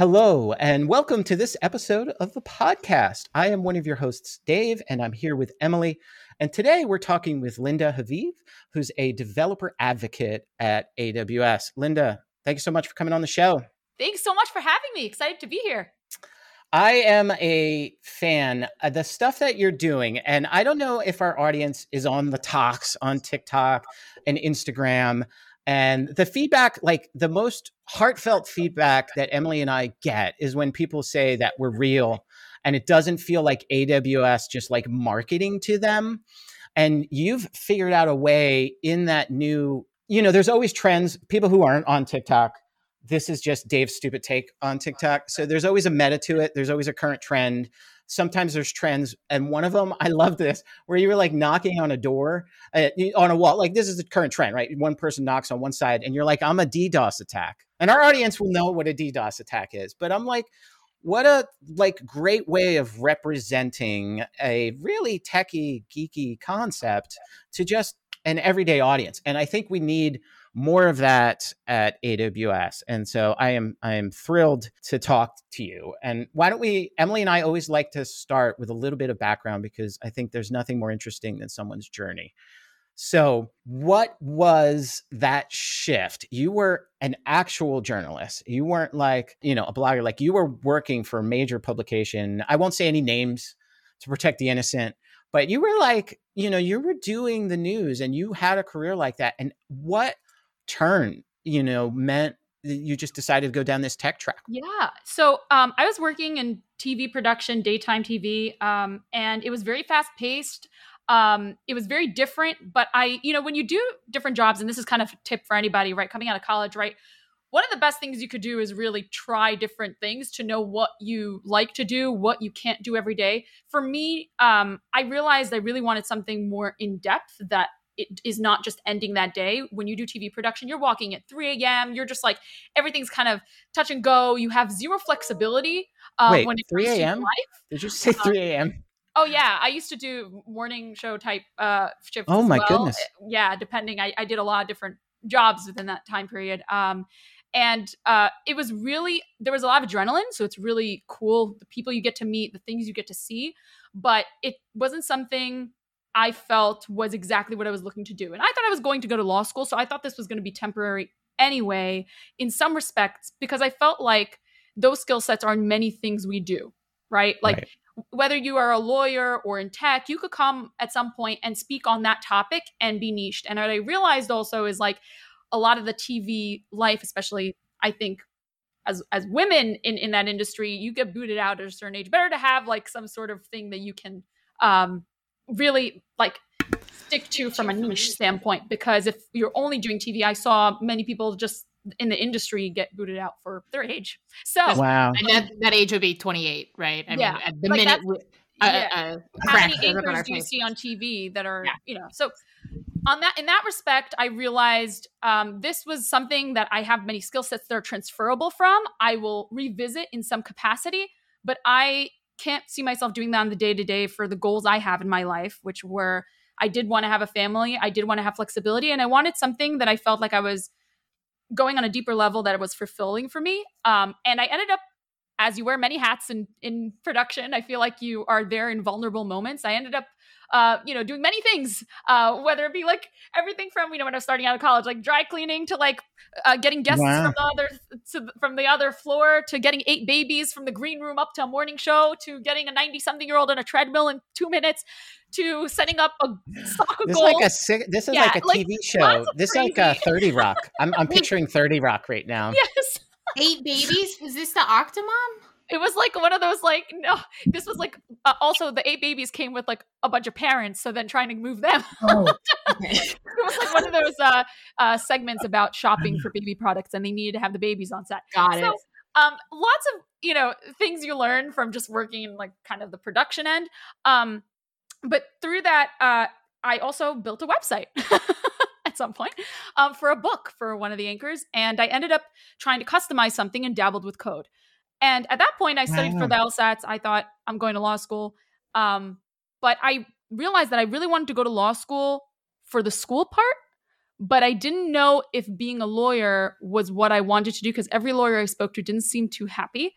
Hello, and welcome to this episode of the podcast. I am one of your hosts, Dave, and I'm here with Emily. And today we're talking with Linda Haviv, who's a developer advocate at AWS. Linda, thank you so much for coming on the show. Thanks so much for having me. Excited to be here. I am a fan of the stuff that you're doing. And I don't know if our audience is on the talks on TikTok and Instagram. And the feedback, like the most heartfelt feedback that Emily and I get is when people say that we're real and it doesn't feel like AWS just like marketing to them. And you've figured out a way in that new, you know, there's always trends, people who aren't on TikTok. This is just Dave's stupid take on TikTok. So there's always a meta to it. There's always a current trend sometimes there's trends and one of them i love this where you were like knocking on a door uh, on a wall like this is the current trend right? One person knocks on one side and you're like i'm a ddos attack. And our audience will know what a ddos attack is but i'm like what a like great way of representing a really techie geeky concept to just an everyday audience. And i think we need more of that at AWS. And so I am I am thrilled to talk to you. And why don't we Emily and I always like to start with a little bit of background because I think there's nothing more interesting than someone's journey. So, what was that shift? You were an actual journalist. You weren't like, you know, a blogger. Like you were working for a major publication. I won't say any names to protect the innocent, but you were like, you know, you were doing the news and you had a career like that. And what turn, you know, meant you just decided to go down this tech track? Yeah. So um, I was working in TV production, daytime TV, um, and it was very fast paced. Um, it was very different, but I, you know, when you do different jobs, and this is kind of a tip for anybody, right, coming out of college, right, one of the best things you could do is really try different things to know what you like to do, what you can't do every day. For me, um, I realized I really wanted something more in depth that it is not just ending that day. When you do TV production, you're walking at 3 a.m. You're just like everything's kind of touch and go. You have zero flexibility. Uh, Wait, when 3 a.m. Did you say 3 a.m.? Um, oh yeah, I used to do morning show type uh, shifts. Oh my well. goodness. Eh, yeah, depending. I, I, did a lot of different jobs within that time period. Um, and uh, it was really there was a lot of adrenaline so it's really cool the people you get to meet the things you get to see but it wasn't something I felt was exactly what I was looking to do. And I thought I was going to go to law school, so I thought this was going to be temporary anyway, in some respects, because I felt like those skill sets are in many things we do, right? Like right. whether you are a lawyer or in tech, you could come at some point and speak on that topic and be niched. And what I realized also is like a lot of the TV life, especially I think as as women in in that industry, you get booted out at a certain age. Better to have like some sort of thing that you can um really like stick to from a niche standpoint because if you're only doing TV, I saw many people just in the industry get booted out for their age. So wow, and that, that age would be 28, right? I yeah. mean, at the like minute. yeah. Uh, uh, How many anchors do you see on TV that are, yeah. you know, so on that in that respect i realized um, this was something that i have many skill sets that are transferable from i will revisit in some capacity but i can't see myself doing that on the day to day for the goals I have in my life, which were I did want to have a family, I did want to have flexibility, and I wanted something that I felt like I was going on a deeper level that it was fulfilling for me. Um, and I ended up, as you wear many hats in in production, I feel like you are there in vulnerable moments. I ended up uh, you know, doing many things, uh, whether it be like everything from, you know, when I was starting out of college, like dry cleaning to like uh, getting guests wow. from the other to, from the other floor to getting eight babies from the green room up to a morning show to getting a 90 something year old on a treadmill in two minutes to setting up a soccer this goal. Is like a, this is yeah, like a TV show. This crazy. is like a 30 Rock. I'm, I'm picturing 30 Rock right now. Yes. Eight babies? Is this the Octomom? It was like one of those like no this was like uh, also the eight babies came with like a bunch of parents so then trying to move them. Oh, okay. it was like one of those uh, uh, segments about shopping for baby products and they needed to have the babies on set. Got so, it. um lots of you know things you learn from just working in like kind of the production end um but through that uh i also built a website at some point um, for a book for one of the anchors and i ended up trying to customize something and dabbled with code and at that point, I studied wow. for the LSATs. I thought I'm going to law school. Um, but I realized that I really wanted to go to law school for the school part but I didn't know if being a lawyer was what I wanted to do because every lawyer I spoke to didn't seem too happy.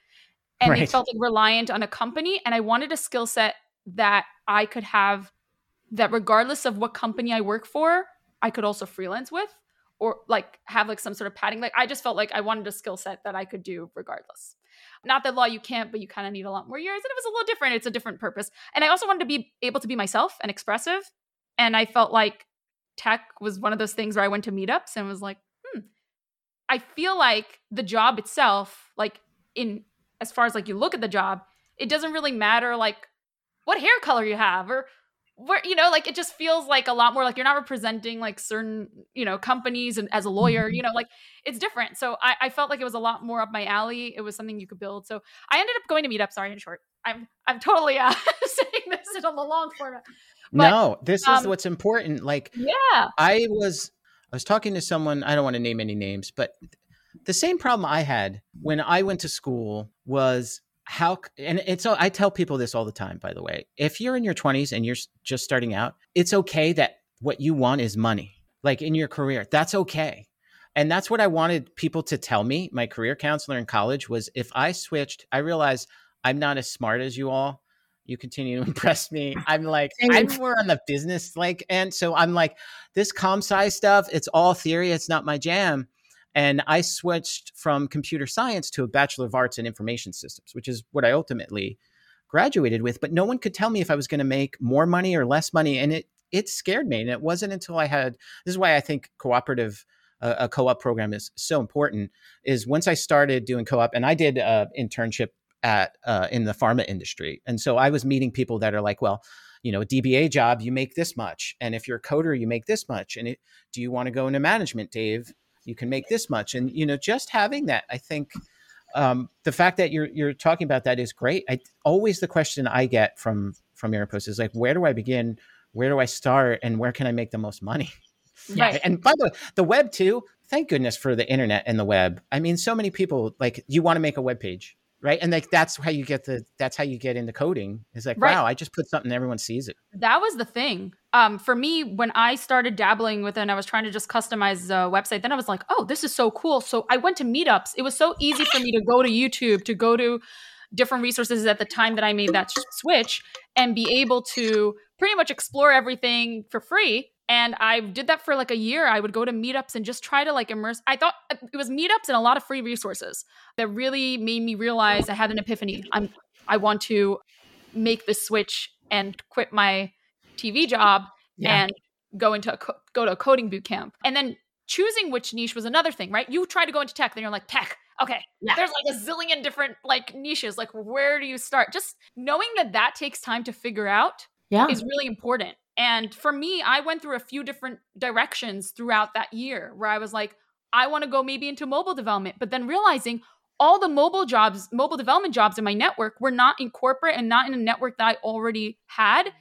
And right. it felt like reliant on a company. And I wanted a skill set that I could have that regardless of what company I work for, I could also freelance with or like have like some sort of padding. Like I just felt like I wanted a skill set that I could do regardless. Not that law you can't, but you kind of need a lot more years. And it was a little different. It's a different purpose. And I also wanted to be able to be myself and expressive. And I felt like tech was one of those things where I went to meetups and was like, hmm, I feel like the job itself, like in as far as like you look at the job, it doesn't really matter like what hair color you have or where you know like it just feels like a lot more like you're not representing like certain you know companies and as a lawyer you know like it's different. So I, I felt like it was a lot more up my alley. It was something you could build. So i ended up going to meetup. Sorry in short. I'm i'm totally uh saying this in the long format. But, no this um, is what's important like yeah. I was i was talking to someone i don't want to name any names but the same problem i had when i went to school was how and it's so i tell people this all the time by the way if you're in your 20s and you're just starting out it's okay that what you want is money like in your career that's okay. And that's what i wanted people to tell me my career counselor in college was if i switched i realized i'm not as smart as you all you continue to impress me i'm like i'm more on the business like and so i'm like this comp sci stuff it's all theory it's not my jam and I switched from computer science to a Bachelor of Arts in Information Systems, which is what I ultimately graduated with. But no one could tell me if I was going to make more money or less money. And it, it scared me. And it wasn't until I had this is why I think cooperative. Uh, a co-op program is so important is once i started doing co-op and i did an internship at uh, in the pharma industry and so i was meeting people that are like well you know a dba job you make this much and if you're a coder you make this much and it, do you want to go into management dave you can make this much. And you know just having that i think um, the fact that you're you're talking about that is great. I always the question i get from from your posts is like where do i begin? Where do i start? And where can i make the most money? Right. And by the way the web too thank goodness for the internet and the web. I mean so many people like you want to make a web page right? And like that's how you get the that's how you get into coding is like right. wow i just put something everyone sees it. That was the thing. Um, for me when i started dabbling with it and i was trying to just customize the website then i was like oh this is so cool. So i went to meetups. It was so easy for me to go to youtube to go to different resources at the time that i made that switch and be able to pretty much explore everything for free and I did that for like a year. I would go to meetups and just try to like immerse. I thought uh, it was meetups and a lot of free resources that really made me realize I had an epiphany. I'm I want to make the switch and quit my TV job yeah. and go into a co- go to a coding boot camp. And then choosing which niche was another thing, right? You try to go into tech, then you're like tech. Okay, yeah. there's like a zillion different like niches. Like where do you start? Just knowing that that takes time to figure out yeah. is really important. And for me, I went through a few different directions throughout that year where I was like, I want to go maybe into mobile development, but then realizing all the mobile jobs, mobile development jobs in my network were not in corporate and not in a network that I already had.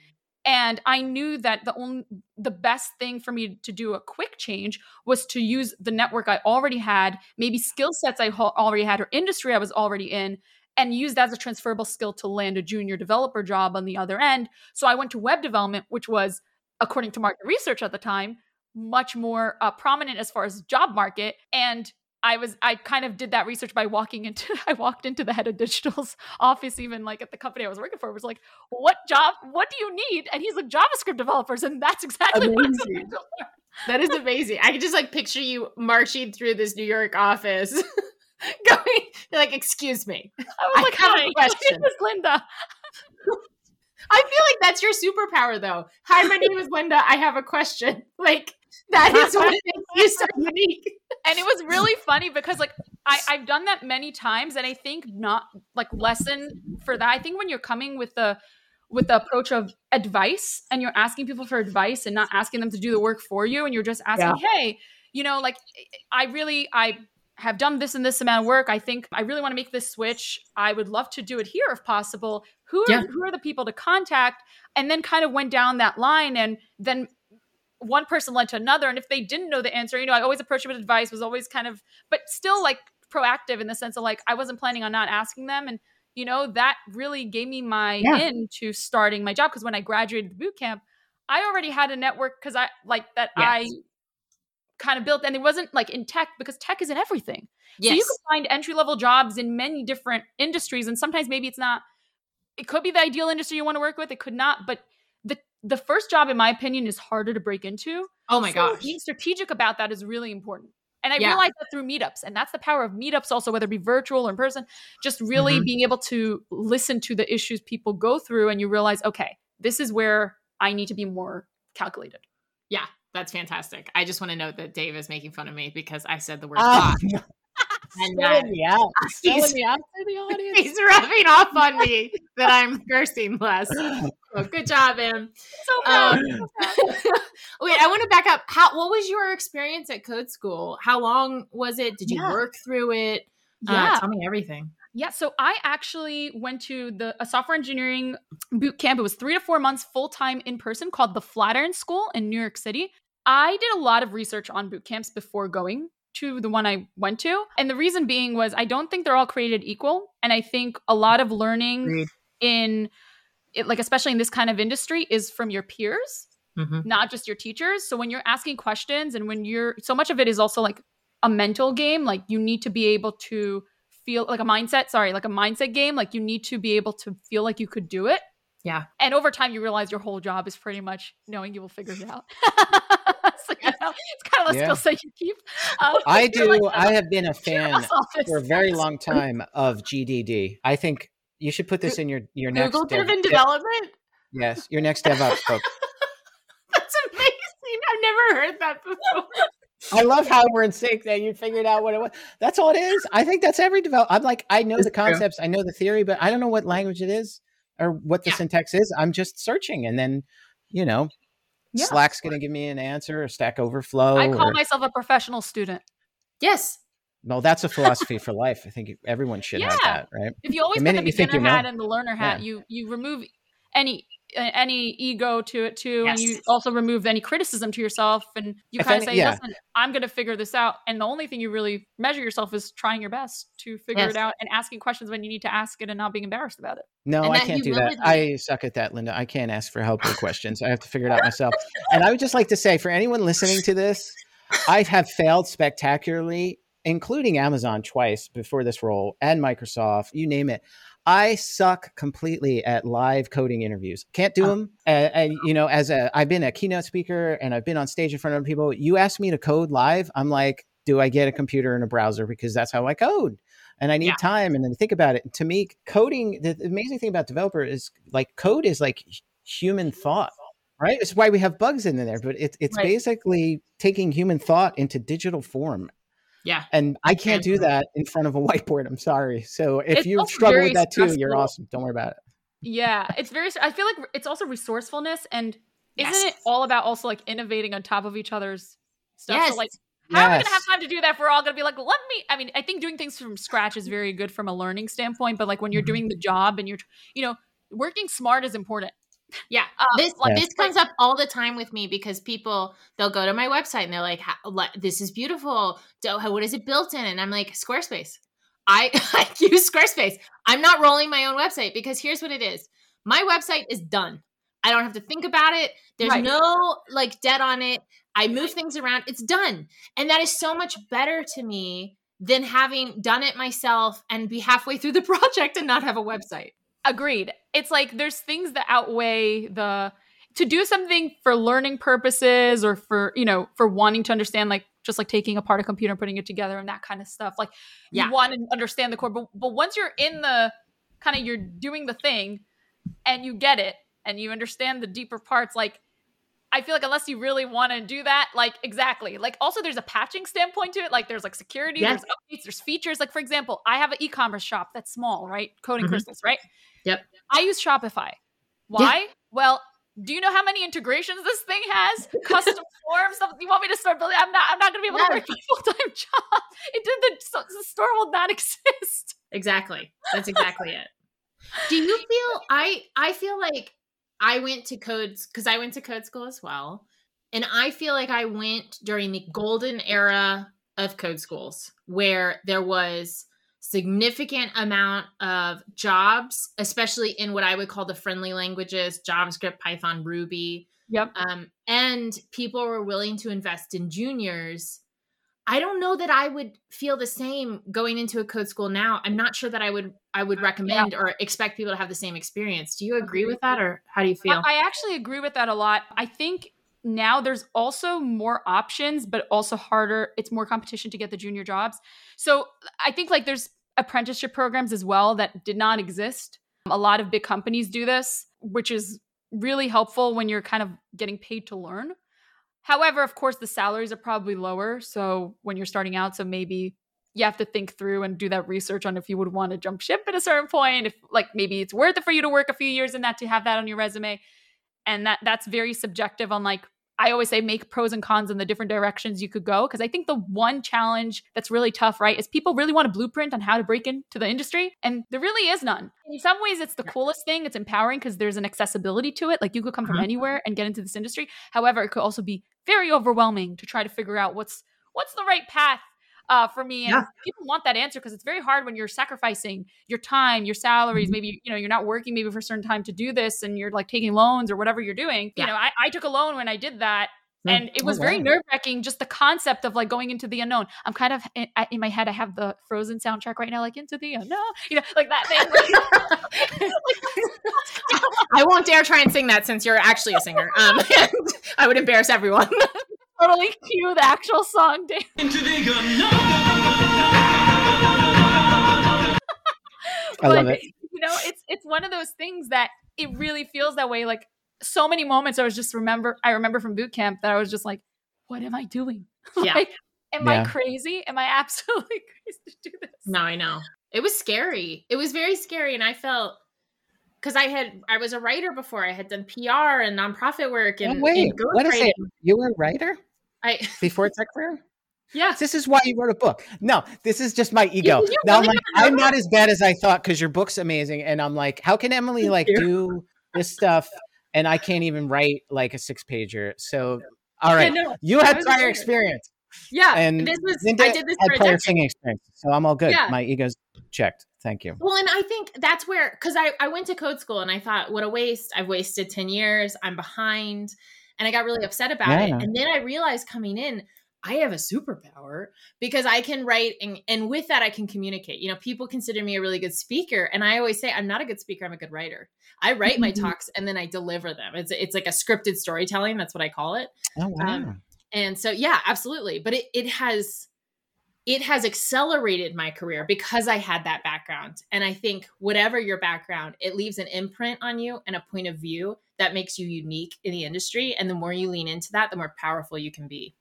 And I knew that the only the best thing for me to do a quick change was to use the network I already had, maybe skill sets I already had or industry I was already in, and use that as a transferable skill to land a junior developer job on the other end. So I went to web development, which was, according to market research at the time, much more uh, prominent as far as job market. And I was I kind of did that research by walking into I walked into the head of digital's office even like at the company I was working for was like what job what do you need and he's like JavaScript developers and that's exactly amazing. that is amazing I can just like picture you marching through this New York office going like, excuse me. I was I like, have hi, a question. This is Linda. I feel like that's your superpower though. Hi, my name is Linda. I have a question. Like that is what makes you so unique. And it was really funny because like I, I've done that many times and I think not like lesson for that. I think when you're coming with the with the approach of advice and you're asking people for advice and not asking them to do the work for you and you're just asking, yeah. hey, you know, like I really I have done this and this amount of work. I think I really want to make this switch. I would love to do it here if possible. Who are, yeah. who are the people to contact? And then kind of went down that line and then one person led to another. And if they didn't know the answer, you know, I always approached with advice, was always kind of, but still like proactive in the sense of like, I wasn't planning on not asking them. And, you know, that really gave me my yeah. in to starting my job. Cause when I graduated the boot camp, I already had a network because I like that yes. I kind of built and it wasn't like in tech because tech isn't everything. Yes. So you can find entry level jobs in many different industries, and sometimes maybe it's not. It could be the ideal industry you want to work with. It could not, but the the first job, in my opinion, is harder to break into. oh my So gosh. being strategic about that is really important. And I Yeah. realized that through meetups, and that's the power of meetups. Also, whether it be virtual or in person, just really Mhm. being able to listen to the issues people go through, and you realize, okay, this is where I need to be more calculated. Yeah, that's fantastic. I just want to note that Dave is making fun of me because I said the word Ah, thought. And selling that me out. he's- Selling me out to the audience. he's rubbing off on me that I'm cursing less. So good job, Em. So. Um, Wait, I want to back up. How what was your experience at Code School? How long was it? Did you Yeah. work through it? Uh, yeah, tell me everything. yeah. So I actually went to the a software engineering boot camp. It was three to four months full time in person, called the Flatiron School in New York City. I did a lot of research on boot camps before going to the one I went to. And the reason being was I don't think they're all created equal. And I think a lot of learning Agreed. in it, like especially in this kind of industry is from your peers, Mhm. not just your teachers. So when you're asking questions and when you're so much of it is also like a mental game, like you need to be able to feel like a mindset, sorry, like a mindset game, like you need to be able to feel like you could do it. Yeah. And over time, you realize your whole job is pretty much knowing you will figure it out. so, you know, it's kind of a Yeah. skill set you keep. Um, I like, do. uh, I have been a fan for a very long time of GDD. I think you should put this in your your next Google dev- development. Yes, your next DevOps book. That's amazing. I've never heard that before. I love how we're in sync that you figured out what it was. That's all it is. I think that's every develop. I'm like, I know the concepts, I know the theory, but I don't know what language it is or what the Yeah. syntax is. I'm just searching, and then, you know, Yeah. Slack's going to give me an answer, or Stack Overflow. I call or, myself a professional student. Yes. no, that's a philosophy for life. I think everyone should have that, right? If you always The put the minute you think beginner know. hat and the learner hat, Yeah. you you remove any any ego to it too, and you also remove any criticism to yourself, and you If kind of any- say, yeah. "Listen, I'm going to figure this out." And the only thing you really measure yourself is trying your best to figure Yes. it out and asking questions when you need to ask it, and not being embarrassed about it. No, And I can't do that. I suck at that, Linda. I can't ask for help with questions. I have to figure it out myself. And I would just like to say for anyone listening to this, I have failed spectacularly, including Amazon twice before this role and Microsoft, you name it. I suck completely at live coding interviews. Can't do Oh. them. And, you know, as a I've been a keynote speaker and I've been on stage in front of people. You ask me to code live, I'm like, do I get a computer and a browser because that's how I code? and I need Yeah. time and then think about it. To me, coding, the, the amazing thing about developer is like code is like human thought, right? It's why we have bugs in there, but it, it's Right. basically taking human thought into digital form. Yeah. And I can't do that in front of a whiteboard. I'm sorry. So if It's you also struggle with that too, you're awesome. Don't worry about it. Yeah, it's very. I feel like it's also resourcefulness, and isn't Yes. it all about also like innovating on top of each other's stuff? Yes. So like, how are we gonna have time to do that? If we're all gonna be like, let me. I mean, I think doing things from scratch is very good from a learning standpoint, but like when you're Mhm. doing the job and you're, you know, working smart is important. Yeah. Uh, this like, this comes up all the time with me because people they'll go to my website and they're like, "This is beautiful. Do- What is it built in?" And I'm like, "Squarespace." I, I use Squarespace. I'm not rolling my own website because here's what it is: my website is done. I don't have to think about it. There's Right. no like debt on it. I move things around. It's done, and that is so much better to me than having done it myself and be halfway through the project and not have a website. Agreed. It's like there's things that outweigh the to do something for learning purposes or for you know for wanting to understand like just like taking apart a computer and putting it together and that kind of stuff. Like Yeah. you want to understand the core, but but once you're in the kind of you're doing the thing and you get it and you understand the deeper parts, like I feel like unless you really want to do that, like exactly. Like also there's a patching standpoint to it. Like there's like security, Yeah. there's updates, there's features. Like for example, I have an e-commerce shop that's small, right? Coding Mhm. crystals, right? Yep. I use Shopify. Why? Well, do you know how many integrations this thing has? Custom forms. Stuff. You want me to start building? I'm not. I'm not going to be able to work a full time job. It did the, the store will not exist. Exactly. That's exactly it. Do you feel I I feel like I went to codes because I went to code school as well. And I feel like I went during the golden era of code schools where there was significant amount of jobs, especially in what I would call the friendly languages, JavaScript, Python, Ruby. Yep. Um, and people were willing to invest in juniors. I don't know that I would feel the same going into a code school now. I'm not sure that I would I would recommend yeah. or expect people to have the same experience. Do you agree with that or how do you feel? I actually agree with that a lot. I think now there's also more options, but also harder. It's more competition to get the junior jobs. So I think like there's apprenticeship programs as well that did not exist. A lot of big companies do this, which is really helpful when you're kind of getting paid to learn. However, of course, the salaries are probably lower. So when you're starting out, so maybe you have to think through and do that research on if you would want to jump ship at a certain point, if like maybe it's worth it for you to work a few years in that to have that on your resume. And that that's very subjective on like I always say make pros and cons in the different directions you could go. Cause I think the one challenge that's really tough, right, is people really want a blueprint on how to break into the industry. And there really is none. In some ways, it's the coolest thing. It's empowering because there's an accessibility to it. Like you could come from uh-huh. anywhere and get into this industry. However, it could also be very overwhelming to try to figure out what's what's the right path uh, for me. And yeah. people want that answer because it's very hard when you're sacrificing your time, your salaries. Mm-hmm. Maybe you know you're not working maybe for a certain time to do this, and you're like taking loans or whatever you're doing. Yeah. You know, I, I took a loan when I did that. Mm. And it was oh, wow. very nerve wracking, just the concept of like going into the unknown. I'm kind of in, in, my head. I have the Frozen soundtrack right now, like into the unknown, you know, like that thing. I won't dare try and sing that since you're actually a singer. Um, I would embarrass everyone totally cue the actual song, Dave. I love it. You know, it's it's one of those things that it really feels that way. Like so many moments, I was just remember. I remember from boot camp that I was just like, "What am I doing? Yeah. like, am yeah. I crazy? Am I absolutely crazy to do this?" No, I know. It was scary. It was very scary, and I felt because I had I was a writer before. I had done PR and nonprofit work and, oh, wait, and what is it? You were a writer? I before Tech Career? Yeah. This is why you wrote a book. No, this is just my ego. You now I'm like, I'm not as bad as I thought because your book's amazing. And I'm like, how can Emily like do this stuff and I can't even write like a six pager? So all right. Yeah, no, you had prior experience. Yeah. And this was Linda I did this had prior singing experience. So I'm all good. Yeah. My ego's checked. Thank you. Well, and I think that's where because I, I went to code school and I thought, what a waste. I've wasted 10 years. I'm behind and I got really upset about yeah. it. And then I realized coming in, I have a superpower because I can write and, and with that I can communicate. You know, people consider me a really good speaker and I always say I'm not a good speaker, I'm a good writer. I write my mm-hmm. talks and then I deliver them. It's it's like a scripted storytelling, that's what I call it. Oh wow. Um, and so yeah, absolutely. But it it has it has accelerated my career because I had that background. And I think whatever your background, it leaves an imprint on you and a point of view that makes you unique in the industry. And the more you lean into that, the more powerful you can be.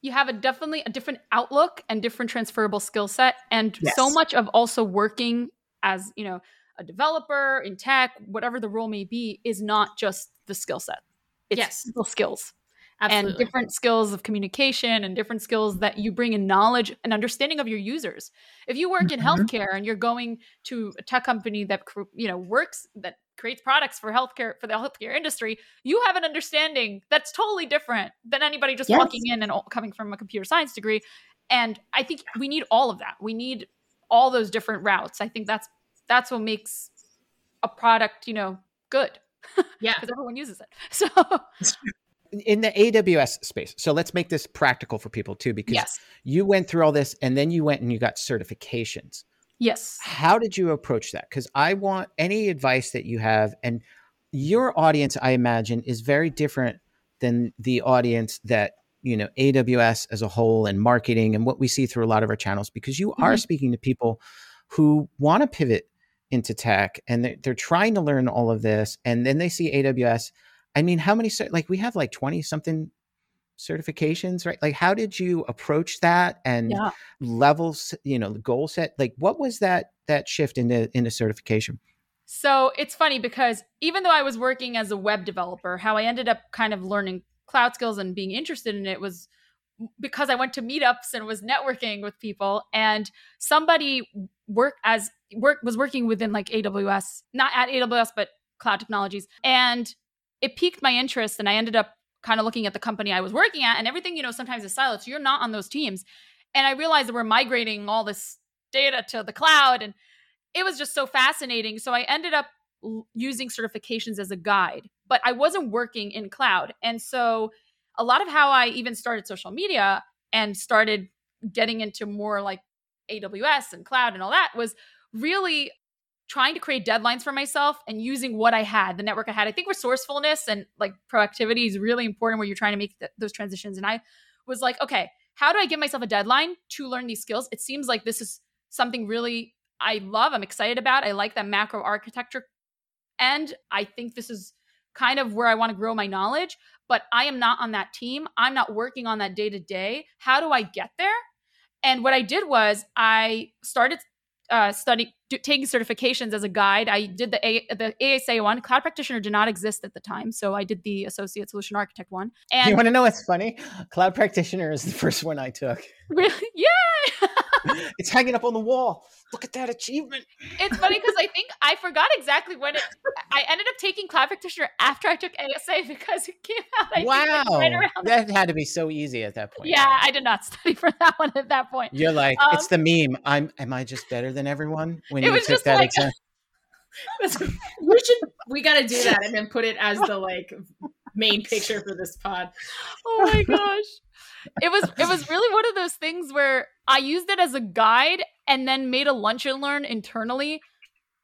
You have a definitely a different outlook and different transferable skill set. And yes. so much of also working as, you know, a developer in tech, whatever the role may be, is not just the skill set. It's yes. skills. Absolutely. and different skills of communication and different skills that you bring in knowledge and understanding of your users. If you work in mm-hmm. healthcare and you're going to a tech company that you know works that creates products for healthcare for the healthcare industry, you have an understanding that's totally different than anybody just yes. walking in and coming from a computer science degree. And I think we need all of that. We need all those different routes. I think that's that's what makes a product, you know, good. Yeah, because everyone uses it. So in the AWS space. So let's make this practical for people too, because yes. you went through all this and then you went and you got certifications. Yes. How did you approach that? Because I want any advice that you have, and your audience, I imagine, is very different than the audience that you know AWS as a whole and marketing and what we see through a lot of our channels. Because you mm-hmm. are speaking to people who want to pivot into tech and they're, they're trying to learn all of this, and then they see AWS I mean, how many like we have like 20 something certifications, right? Like how did you approach that and yeah. levels, you know, the goal set? Like what was that that shift into into certification? So it's funny because even though I was working as a web developer, how I ended up kind of learning cloud skills and being interested in it was because I went to meetups and was networking with people and somebody work as work was working within like AWS, not at AWS but cloud technologies and it piqued my interest and I ended up kind of looking at the company I was working at and everything, you know, sometimes is siloed. So you're not on those teams. And I realized that we're migrating all this data to the cloud and it was just so fascinating. So I ended up using certifications as a guide but I wasn't working in cloud. And so a lot of how I even started social media and started getting into more like AWS and cloud and all that was really trying to create deadlines for myself and using what I had, the network I had. I think resourcefulness and like proactivity is really important where you're trying to make th- those transitions. And I was like, okay, how do I give myself a deadline to learn these skills? It seems like this is something really I love, I'm excited about. I like that macro architecture. And I think this is kind of where I want to grow my knowledge, but I am not on that team. I'm not working on that day to day. How do I get there? And what I did was I started uh, studying, taking certifications as a guide. I did the a- the ASA one. Cloud practitioner did not exist at the time, so I did the associate solution architect one. And you want to know what's funny? Cloud practitioner is the first one I took. Really? Yeah. it's hanging up on the wall. Look at that achievement. It's funny because I think I forgot exactly when it. I ended up taking cloud practitioner after I took ASA because it came out. I wow, think, right that had to be so easy at that point. Yeah, I did not study for that one at that point. You're like, um, it's the meme. I'm. Am I just better than everyone when you took that like, exam? we should. We got to do that and then put it as the like main picture for this pod. Oh my gosh it was it was really one of those things where I used it as a guide and then made a lunch and learn internally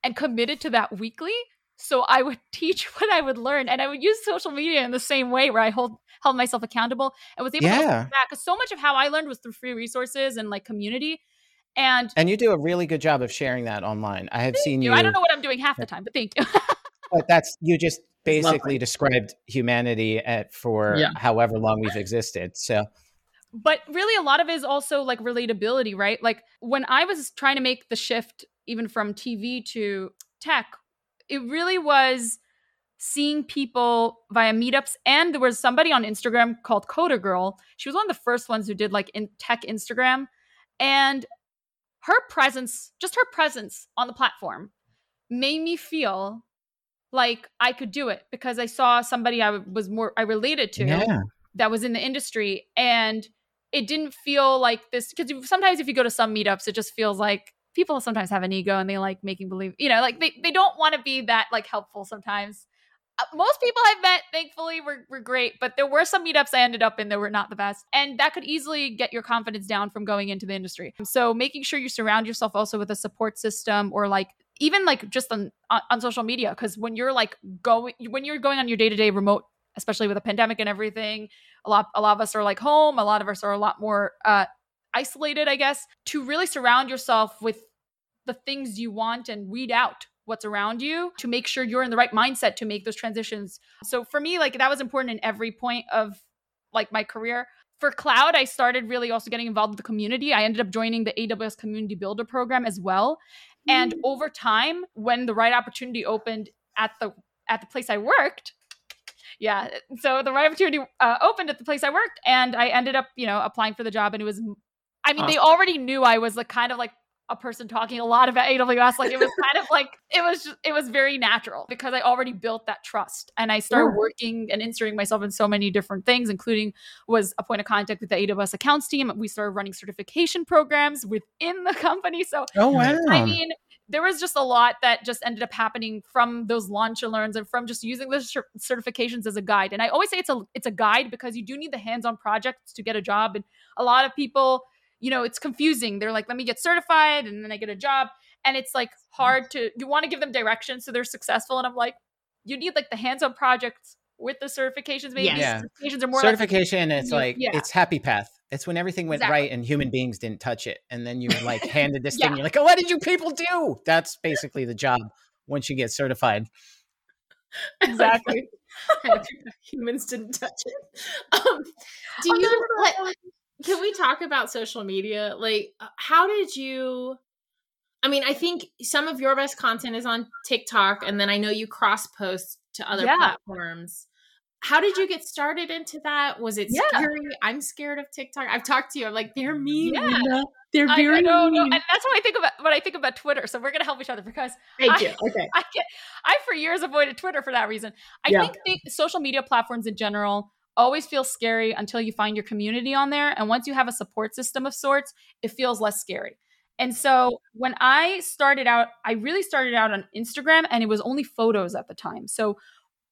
and committed to that weekly. So I would teach what I would learn, and I would use social media in the same way, where I hold held myself accountable and was able yeah. to back. Because so much of how I learned was through free resources and like community. And and you do a really good job of sharing that online. I have seen you. you. I don't know what I'm doing half the time, but thank you. but that's you just basically described humanity at for yeah. however long we've existed. So but really a lot of it is also like relatability right like when i was trying to make the shift even from tv to tech it really was seeing people via meetups and there was somebody on instagram called coder girl she was one of the first ones who did like in tech instagram and her presence just her presence on the platform made me feel like i could do it because i saw somebody i was more i related to yeah. that was in the industry and it didn't feel like this because sometimes if you go to some meetups, it just feels like people sometimes have an ego and they like making believe, you know, like they, they don't want to be that like helpful sometimes. Uh, most people I've met, thankfully, were, were great, but there were some meetups I ended up in that were not the best. And that could easily get your confidence down from going into the industry. So making sure you surround yourself also with a support system or like even like just on, on social media. Cause when you're like going, when you're going on your day to day remote especially with a pandemic and everything. A lot, a lot of us are like home. A lot of us are a lot more uh, isolated, I guess. To really surround yourself with the things you want and weed out what's around you to make sure you're in the right mindset to make those transitions. So for me, like that was important in every point of like my career. For cloud, I started really also getting involved with the community. I ended up joining the AWS Community Builder program as well. And mm. over time, when the right opportunity opened at the at the place I worked, yeah. So the right opportunity uh, opened at the place I worked, and I ended up, you know, applying for the job. And it was, I mean, awesome. they already knew I was like kind of like a person talking a lot about AWS. Like it was kind of like it was just, it was very natural because I already built that trust and I started working and inserting myself in so many different things, including was a point of contact with the AWS accounts team. We started running certification programs within the company. So oh wow, I mean, there was just a lot that just ended up happening from those launch and learns and from just using the certifications as a guide. And I always say it's a it's a guide because you do need the hands-on projects to get a job. And a lot of people, you know, it's confusing. They're like, let me get certified and then I get a job. And it's like hard to you want to give them direction so they're successful. And I'm like, you need like the hands-on projects with the certifications. Maybe yeah. certifications are more certification. Like, it's like yeah. it's happy path. It's when everything went exactly. right and human beings didn't touch it. And then you like handed this yeah. thing. You're like, oh, what did you people do? That's basically the job once you get certified. Exactly. Humans didn't touch it. Um, do you like, can we talk about social media? Like, uh, how did you? I mean, I think some of your best content is on TikTok, and then I know you cross post to other yeah. platforms how did you get started into that? Was it yeah. scary? I'm scared of TikTok. I've talked to you. I'm like, they're mean. Yeah. They're very I, no, no. And that's what I think about when I think about Twitter. So we're gonna help each other because Thank I, you. Okay. I get I for years avoided Twitter for that reason. I yeah. think the social media platforms in general always feels scary until you find your community on there. And once you have a support system of sorts, it feels less scary. And so when I started out, I really started out on Instagram and it was only photos at the time. So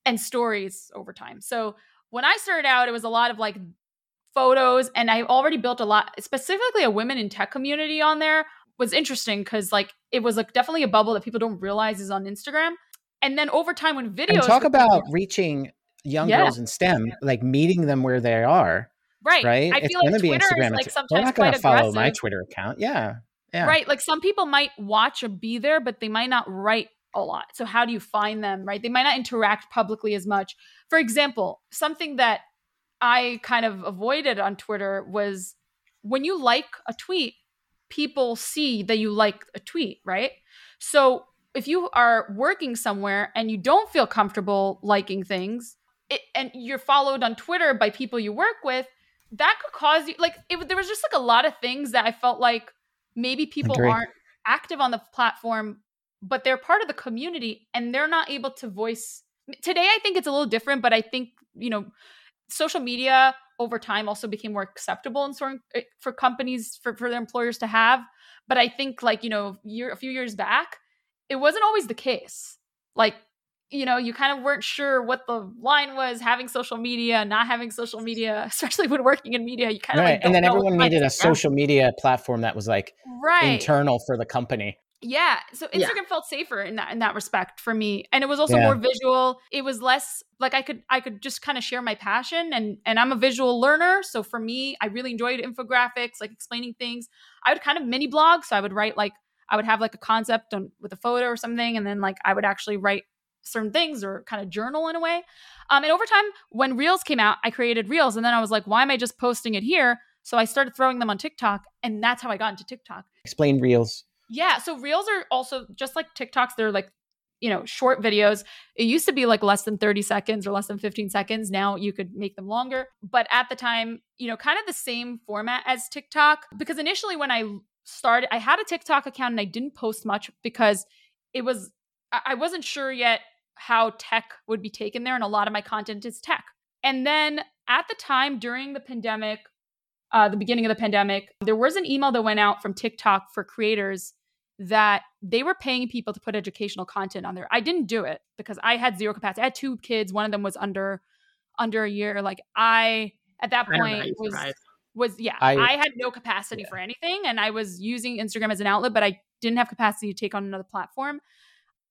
and stories over time. So when I started out, it was a lot of like photos, and I already built a lot, specifically a women in tech community on there was interesting because like it was like definitely a bubble that people don't realize is on Instagram. And then over time, when videos and talk about reaching young yeah. girls in STEM, like meeting them where they are. Right. Right. I it's feel like be Twitter Instagram. is like oh, sometimes They're not going to follow my Twitter account. Yeah. Yeah. Right. Like some people might watch or be there, but they might not write a lot. So how do you find them? Right. They might not interact publicly as much. For example, something that I kind of avoided on Twitter was when you like a tweet, people see that you like a tweet, right? So if you are working somewhere and you don't feel comfortable liking things, it, and you're followed on Twitter by people you work with, that could cause you like it, there was just like a lot of things that I felt like maybe people aren't active on the platform, but they're part of the community and they're not able to voice. Today, I think it's a little different, but I think you know, social media over time also became more acceptable in certain eh, for companies for, for their employers to have. But I think like, you know, year a few years back, it wasn't always the case. Like, you know, you kind of weren't sure what the line was having social media, not having social media, especially when working in media. You kind of right. Like and then everyone needed a social media platform that was like right. internal for the company. Yeah. So Instagram yeah. felt safer in that in that respect for me. And it was also yeah. more visual. It was less like I could I could just kind of share my passion and and I'm a visual learner. So for me, I really enjoyed infographics, like explaining things. I would kind of mini blog. So I would write like I would have like a concept on, with a photo or something, and then like I would actually write certain things or kind of journal in a way. Um, and over time, when Reels came out, I created Reels, and then I was like, why am I just posting it here? So I started throwing them on TikTok, and that's how I got into TikTok. Explain Reels. Yeah. So reels are also just like TikToks, they're like, you know, short videos. It used to be like less than 30 seconds or less than 15 seconds. Now you could make them longer. But at the time, you know, kind of the same format as TikTok. Because initially when I started, I had a TikTok account and I didn't post much because it was, I wasn't sure yet how tech would be taken there. And a lot of my content is tech. And then at the time during the pandemic, uh, the beginning of the pandemic, there was an email that went out from TikTok for creators that they were paying people to put educational content on there. I didn't do it because I had zero capacity. I had two kids. One of them was under under a year. Like I at that point was was yeah, I, I, had no capacity yeah. for anything and I was using Instagram as an outlet, but I didn't have capacity to take on another platform.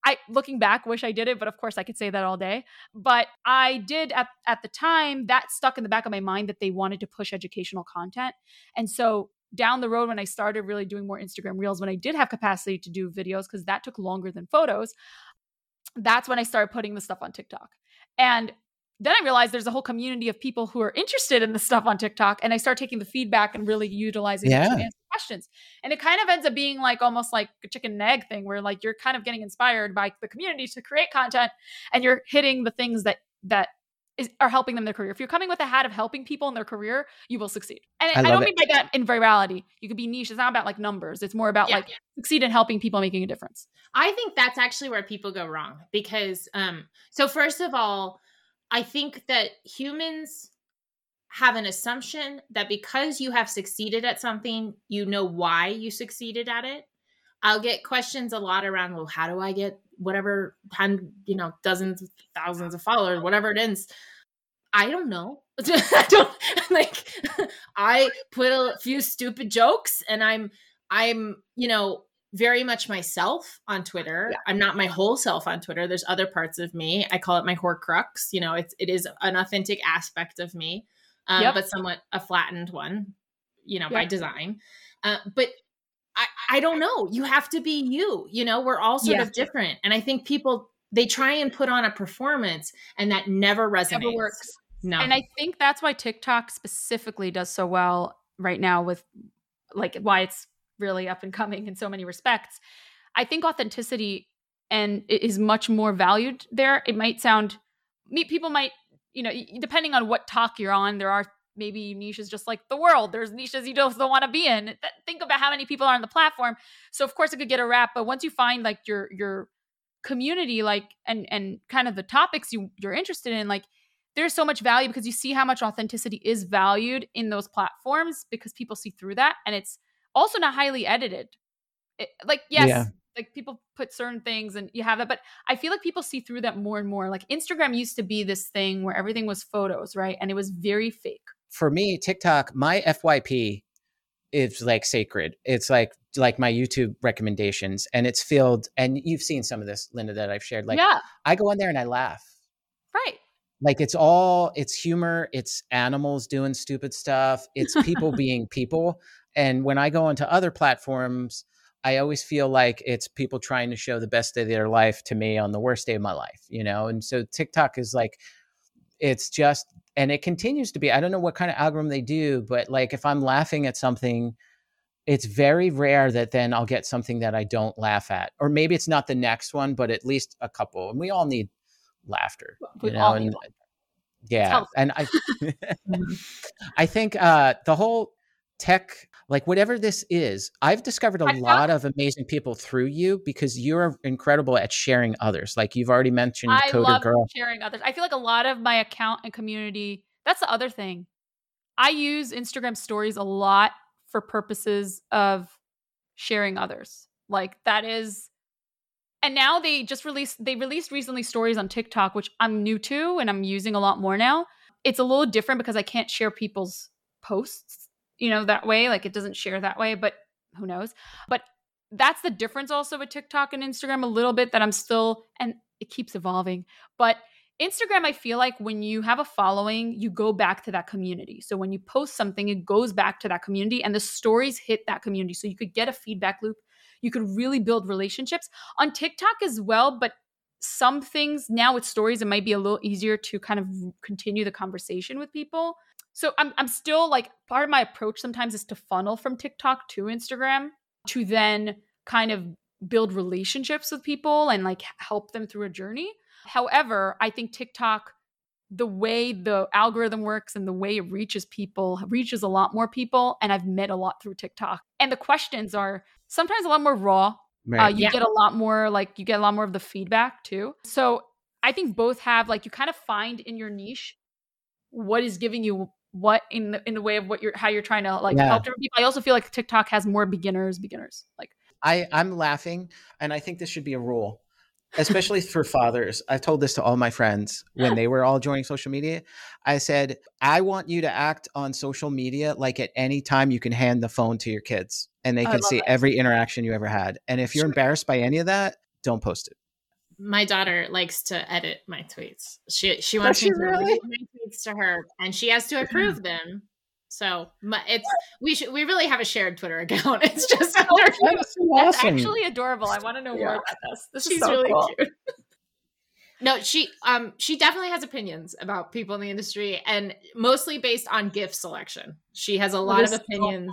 I looking back wish I did it, but of course I could say that all day. But I did at at the time that stuck in the back of my mind that they wanted to push educational content. And so down the road when I started really doing more Instagram reels, when I did have capacity to do videos, because that took longer than photos, that's when I started putting the stuff on TikTok. And then I realized there's a whole community of people who are interested in the stuff on TikTok. And I start taking the feedback and really utilizing yeah. It to answer questions. And it kind of ends up being like almost like a chicken and egg thing where like you're kind of getting inspired by the community to create content and you're hitting the things that that is, are helping them in their career. If you're coming with a hat of helping people in their career, you will succeed. And I, I don't it. mean by that in virality. You could be niche. It's not about like numbers. It's more about yeah, like yeah. succeed in helping people making a difference. I think that's actually where people go wrong because um so first of all, I think that humans have an assumption that because you have succeeded at something, you know why you succeeded at it. I'll get questions a lot around, well, how do I get whatever hundred, you know, dozens of thousands of followers, whatever it is. I don't know. I don't like I put a few stupid jokes and I'm I'm, you know, very much myself on Twitter. Yeah. I'm not my whole self on Twitter. There's other parts of me. I call it my horcrux. You know, it's it is an authentic aspect of me, um, yep. but somewhat a flattened one. You know, yep. by design. Uh, but I, I don't know. You have to be you. You know, we're all sort yeah. of different. And I think people they try and put on a performance and that never resonates. Never works. No. And I think that's why TikTok specifically does so well right now with like why it's really up and coming in so many respects. I think authenticity and is much more valued there. It might sound people might, you know, depending on what talk you're on, there are maybe niches just like the world. There's niches you don't, want to be in. Think about how many people are on the platform. So of course it could get a rap, but once you find like your your community, like and and kind of the topics you you're interested in, like there's so much value because you see how much authenticity is valued in those platforms because people see through that, and it's also not highly edited. It, like yes. Yeah. Like people put certain things and you have that but i feel like people see through that more and more like instagram used to be this thing where everything was photos right and it was very fake For me, TikTok, my FYP is like sacred. It's like like my YouTube recommendations, and it's filled. And you've seen some of this, Linda, that I've shared. Like yeah I go on there and I laugh. right like it's all it's humor it's animals doing stupid stuff it's people being people and when i go onto other platforms i always feel like it's people trying to show the best day of their life to me on the worst day of my life you know and so tiktok is like it's just and it continues to be i don't know what kind of algorithm they do but like if i'm laughing at something it's very rare that then i'll get something that i don't laugh at or maybe it's not the next one but at least a couple and we all need laughter We you know all and need yeah and i i think uh the whole tech like whatever this is i've discovered a I lot of amazing people through you because you're incredible at sharing others like you've already mentioned I coder love girl sharing others. I feel like a lot of my account and community, that's the other thing. I use Instagram stories a lot for purposes of sharing others. Like that is and now they just released they released recently stories on TikTok which I'm new to and I'm using a lot more now. It's a little different because I can't share people's posts, you know, that way like it doesn't share that way, but who knows. But that's the difference also with TikTok and Instagram a little bit that I'm still and it keeps evolving. But Instagram, I feel like when you have a following, you go back to that community. So when you post something, it goes back to that community and the stories hit that community. So you could get a feedback loop. You could really build relationships on TikTok as well. But some things now with stories, it might be a little easier to kind of continue the conversation with people. So I'm, I'm still like part of my approach sometimes is to funnel from TikTok to Instagram to then kind of build relationships with people and like help them through a journey. However, I think TikTok, the way the algorithm works and the way it reaches people, reaches a lot more people. And I've met a lot through TikTok. And the questions are sometimes a lot more raw. Uh, you Yeah. get a lot more, like, you get a lot more of the feedback too. So I think both have, like, you kind of find in your niche what is giving you what in the in the way of what you're how you're trying to like Yeah. help different people. I also feel like TikTok has more beginners, beginners. Like I, I'm laughing, and I think this should be a rule, especially for fathers. I've told this to all my friends when they were all joining social media. I said, I want you to act on social media like at any time you can hand the phone to your kids and they oh, can love see it. every interaction you ever had. And if you're Sure. embarrassed by any of that, don't post it. my daughter likes to edit my tweets. She she wants she me to really? read my to her, and she has to approve them. So it's we should we really have a shared Twitter account. It's just under, That's so that's awesome. actually adorable. I want to know more about this. This she's is so really cool. cute. No, she um she definitely has opinions about people in the industry, and mostly based on gift selection. She has a lot of is so opinions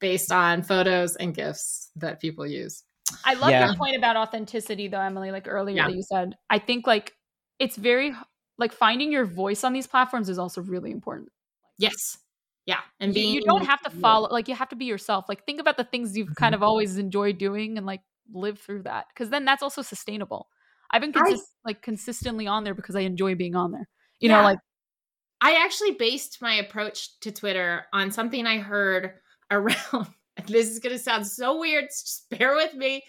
based on photos and gifts that people use. I love Yeah. your point about authenticity, though, Emily. Like earlier Yeah. that you said, I think like it's very like finding your voice on these platforms is also really important. Yes, yeah, and being you don't have to follow. Like you have to be yourself. Like think about the things you've Mm-hmm. kind of always enjoyed doing and like live through that because then that's also sustainable. I've been I- like consistently on there because I enjoy being on there. You Yeah. know, like I actually based my approach to Twitter on something I heard around. This is going to sound so weird. Just bear with me.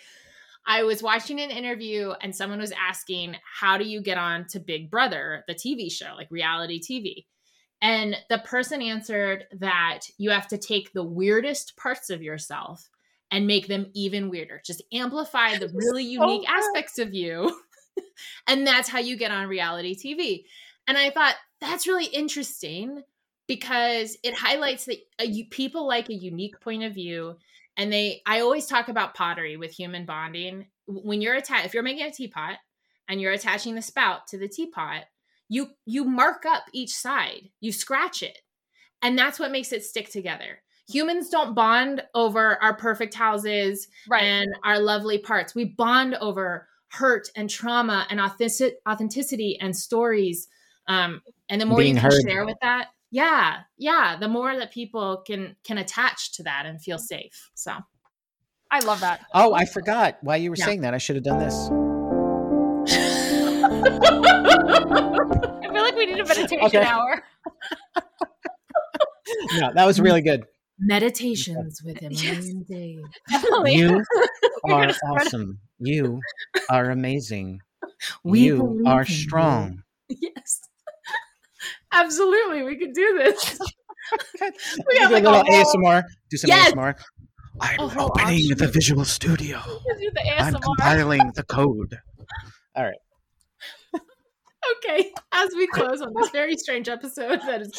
I was watching an interview and someone was asking, How do you get on to Big Brother, the TV show, like reality TV? And the person answered that you have to take the weirdest parts of yourself and make them even weirder. Just amplify the really unique aspects of you. and that's how you get on reality TV. And I thought that's really interesting because it highlights that uh, you, people like a unique point of view. And they, I always talk about pottery with human bonding. When you're attached, if you're making a teapot and you're attaching the spout to the teapot, you you mark up each side, you scratch it, and that's what makes it stick together. Humans don't bond over our perfect houses right. and our lovely parts. We bond over hurt and trauma and authentic- authenticity and stories. Um, and the more Being you can heard. share with that, yeah, yeah, the more that people can can attach to that and feel safe. So I love that. Oh, I forgot. While you were Yeah. saying that, I should have done this. I feel like we need a meditation Okay. hour. No, that was really good. meditations with Emily and Dave. Emily. You are awesome. You are amazing. We you are in you. strong. Yes. Absolutely, we could do this. we got do a little a whole- ASMR. Do some Yes! ASMR. I'm whole opening the. Visual Studio. I'm compiling the code. Okay, as we close on this very strange episode that is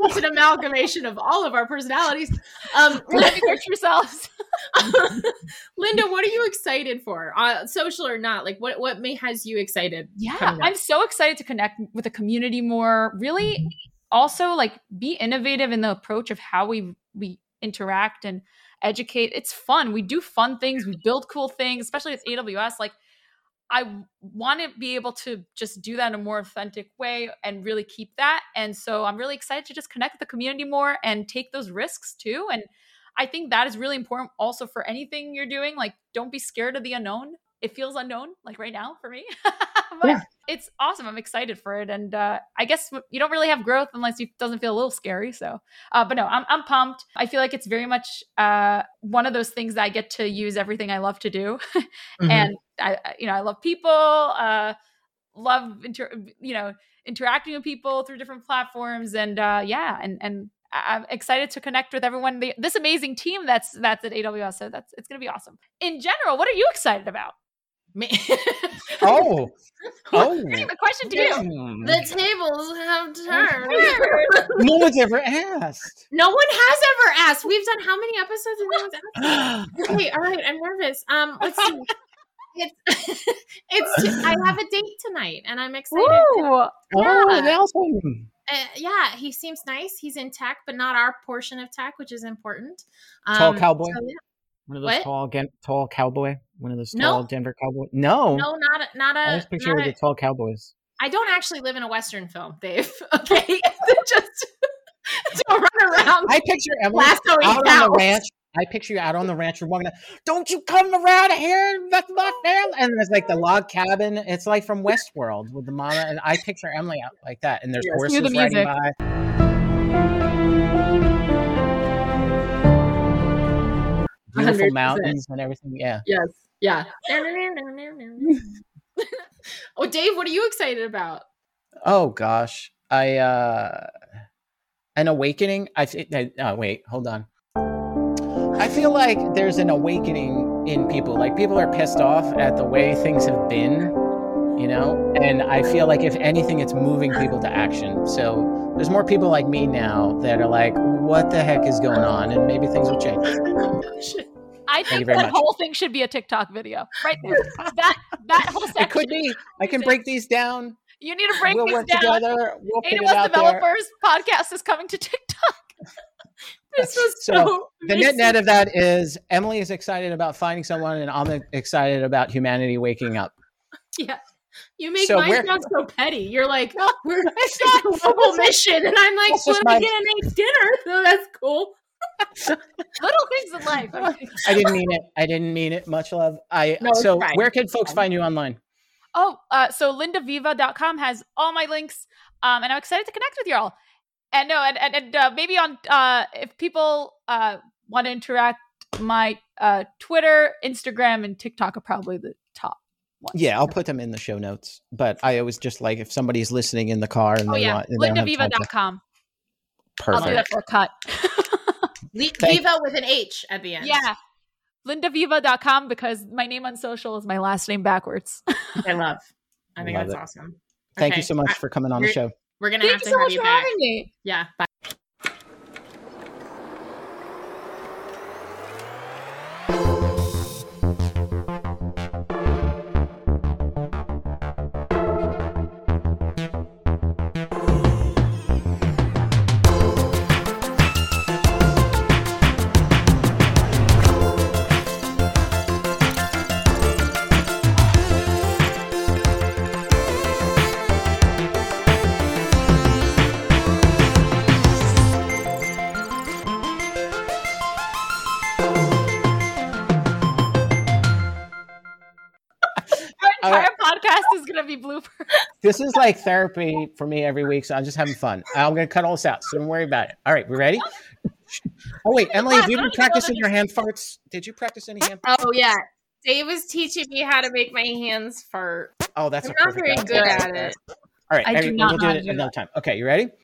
it's an amalgamation of all of our personalities. Um, Living your true selves. Linda, what are you excited for? Uh, social or not? Like, what what may has you excited? Yeah. I'm so excited to connect with the community more. Really, also like be innovative in the approach of how we we interact and educate. It's fun. We do fun things. We build cool things, especially with AWS. Like I want to be able to just do that in a more authentic way and really keep that. And so I'm really excited to just connect with the community more and take those risks too. And I think that is really important also for anything you're doing. Like, don't be scared of the unknown. It feels unknown, like right now for me. but Yeah. it's awesome. I'm excited for it. And uh, I guess you don't really have growth unless it doesn't feel a little scary. So, uh, but no, I'm, I'm pumped. I feel like it's very much uh, one of those things that I get to use everything I love to do. Mhm. and I, I- you know, I love people, uh, love, inter- you know, interacting with people through different platforms. And uh, yeah, and, and I- I'm excited to connect with everyone, the, this amazing team that's, that's at AWS. So that's, it's going to be awesome. In general, what are you excited about? Me- Oh, oh. The question to you. The tables have turned. no one's ever asked. no one has ever asked. We've done how many episodes and no one's asked? Okay, all right. I'm nervous. Um, let's see. It's it's. T- I have a date tonight, and I'm excited. Woo! Oh, Yeah. awesome. Uh, yeah, he seems nice. He's in tech, but not our portion of tech, which is important. Tall Um, cowboy? so, yeah. One of those What? tall, tall cowboy. One of those No. tall Denver cowboy. No, No, not a, not a. I just picture not the tall cowboys. I don't actually live in a Western film, Dave. Okay, just to run around I picture Emily out on the ranch. I picture you out on the ranch. You're walking. Down, Don't you come around here? That's my family. And there's like the log cabin. It's like from Westworld with the mama. And I picture Emily out like that. And there's Yes, horses the riding by. Beautiful 100%. mountains and everything. Yeah. Yes. Yeah. oh, Dave, what are you excited about? Oh gosh. I uh an awakening. I think oh wait, hold on. I feel like there's an awakening in people. Like people are pissed off at the way things have been, you know? And I feel like if anything it's moving people to action. So there's more people like me now that are like what the heck is going on and maybe things will change. I think that much. whole thing should be a TikTok video right there. that that whole section. It could be. I can break these down. You need to break we'll this work down. together. We'll AWS out there. Developers Podcast is coming to TikTok. This was So, so. The net net of that is Emily is excited about finding someone, and I'm excited about humanity waking up. Yeah. You make So mine sound so petty. You're like, we're it's a global mission, and I'm like, well, we my- get a nice dinner, so that's cool. Little things in life. I I didn't mean it. I didn't mean it. Much love. I No, so fine. where can folks find you online? Oh, uh, so lindavivah.com has all my links. Um, and I'm excited to connect with y'all. And no, and, and, and uh, maybe on, uh, if people uh, want to interact, my uh, Twitter, Instagram, and TikTok are probably the top ones. Yeah, I'll put them in the show notes. But I always just like if somebody's listening in the car and Oh, they yeah. want, and they don't have time to- lindavivah.com. I'll do that for a cut. Le- Viva with an H at the end. yeah. lindavivah.com because my name on social is my last name backwards. I love. I think Love that's it. awesome. Thank you so much for coming on the you're- show. We're gonna have Thank to you so have much you for back. having me. Yeah. Bye. Is going be blooper. This is like therapy for me every week, so I'm just having fun. I'm going to cut all this out, so don't worry about it. All right, we ready? Oh wait, Emily, have you been practicing your hand farts? Did you practice any hand? Farts? Oh yeah. Dave was teaching me how to make my hands fart. Oh, that's I'm a not very good at it. All right, I do not we'll do it do another time. Okay, you ready?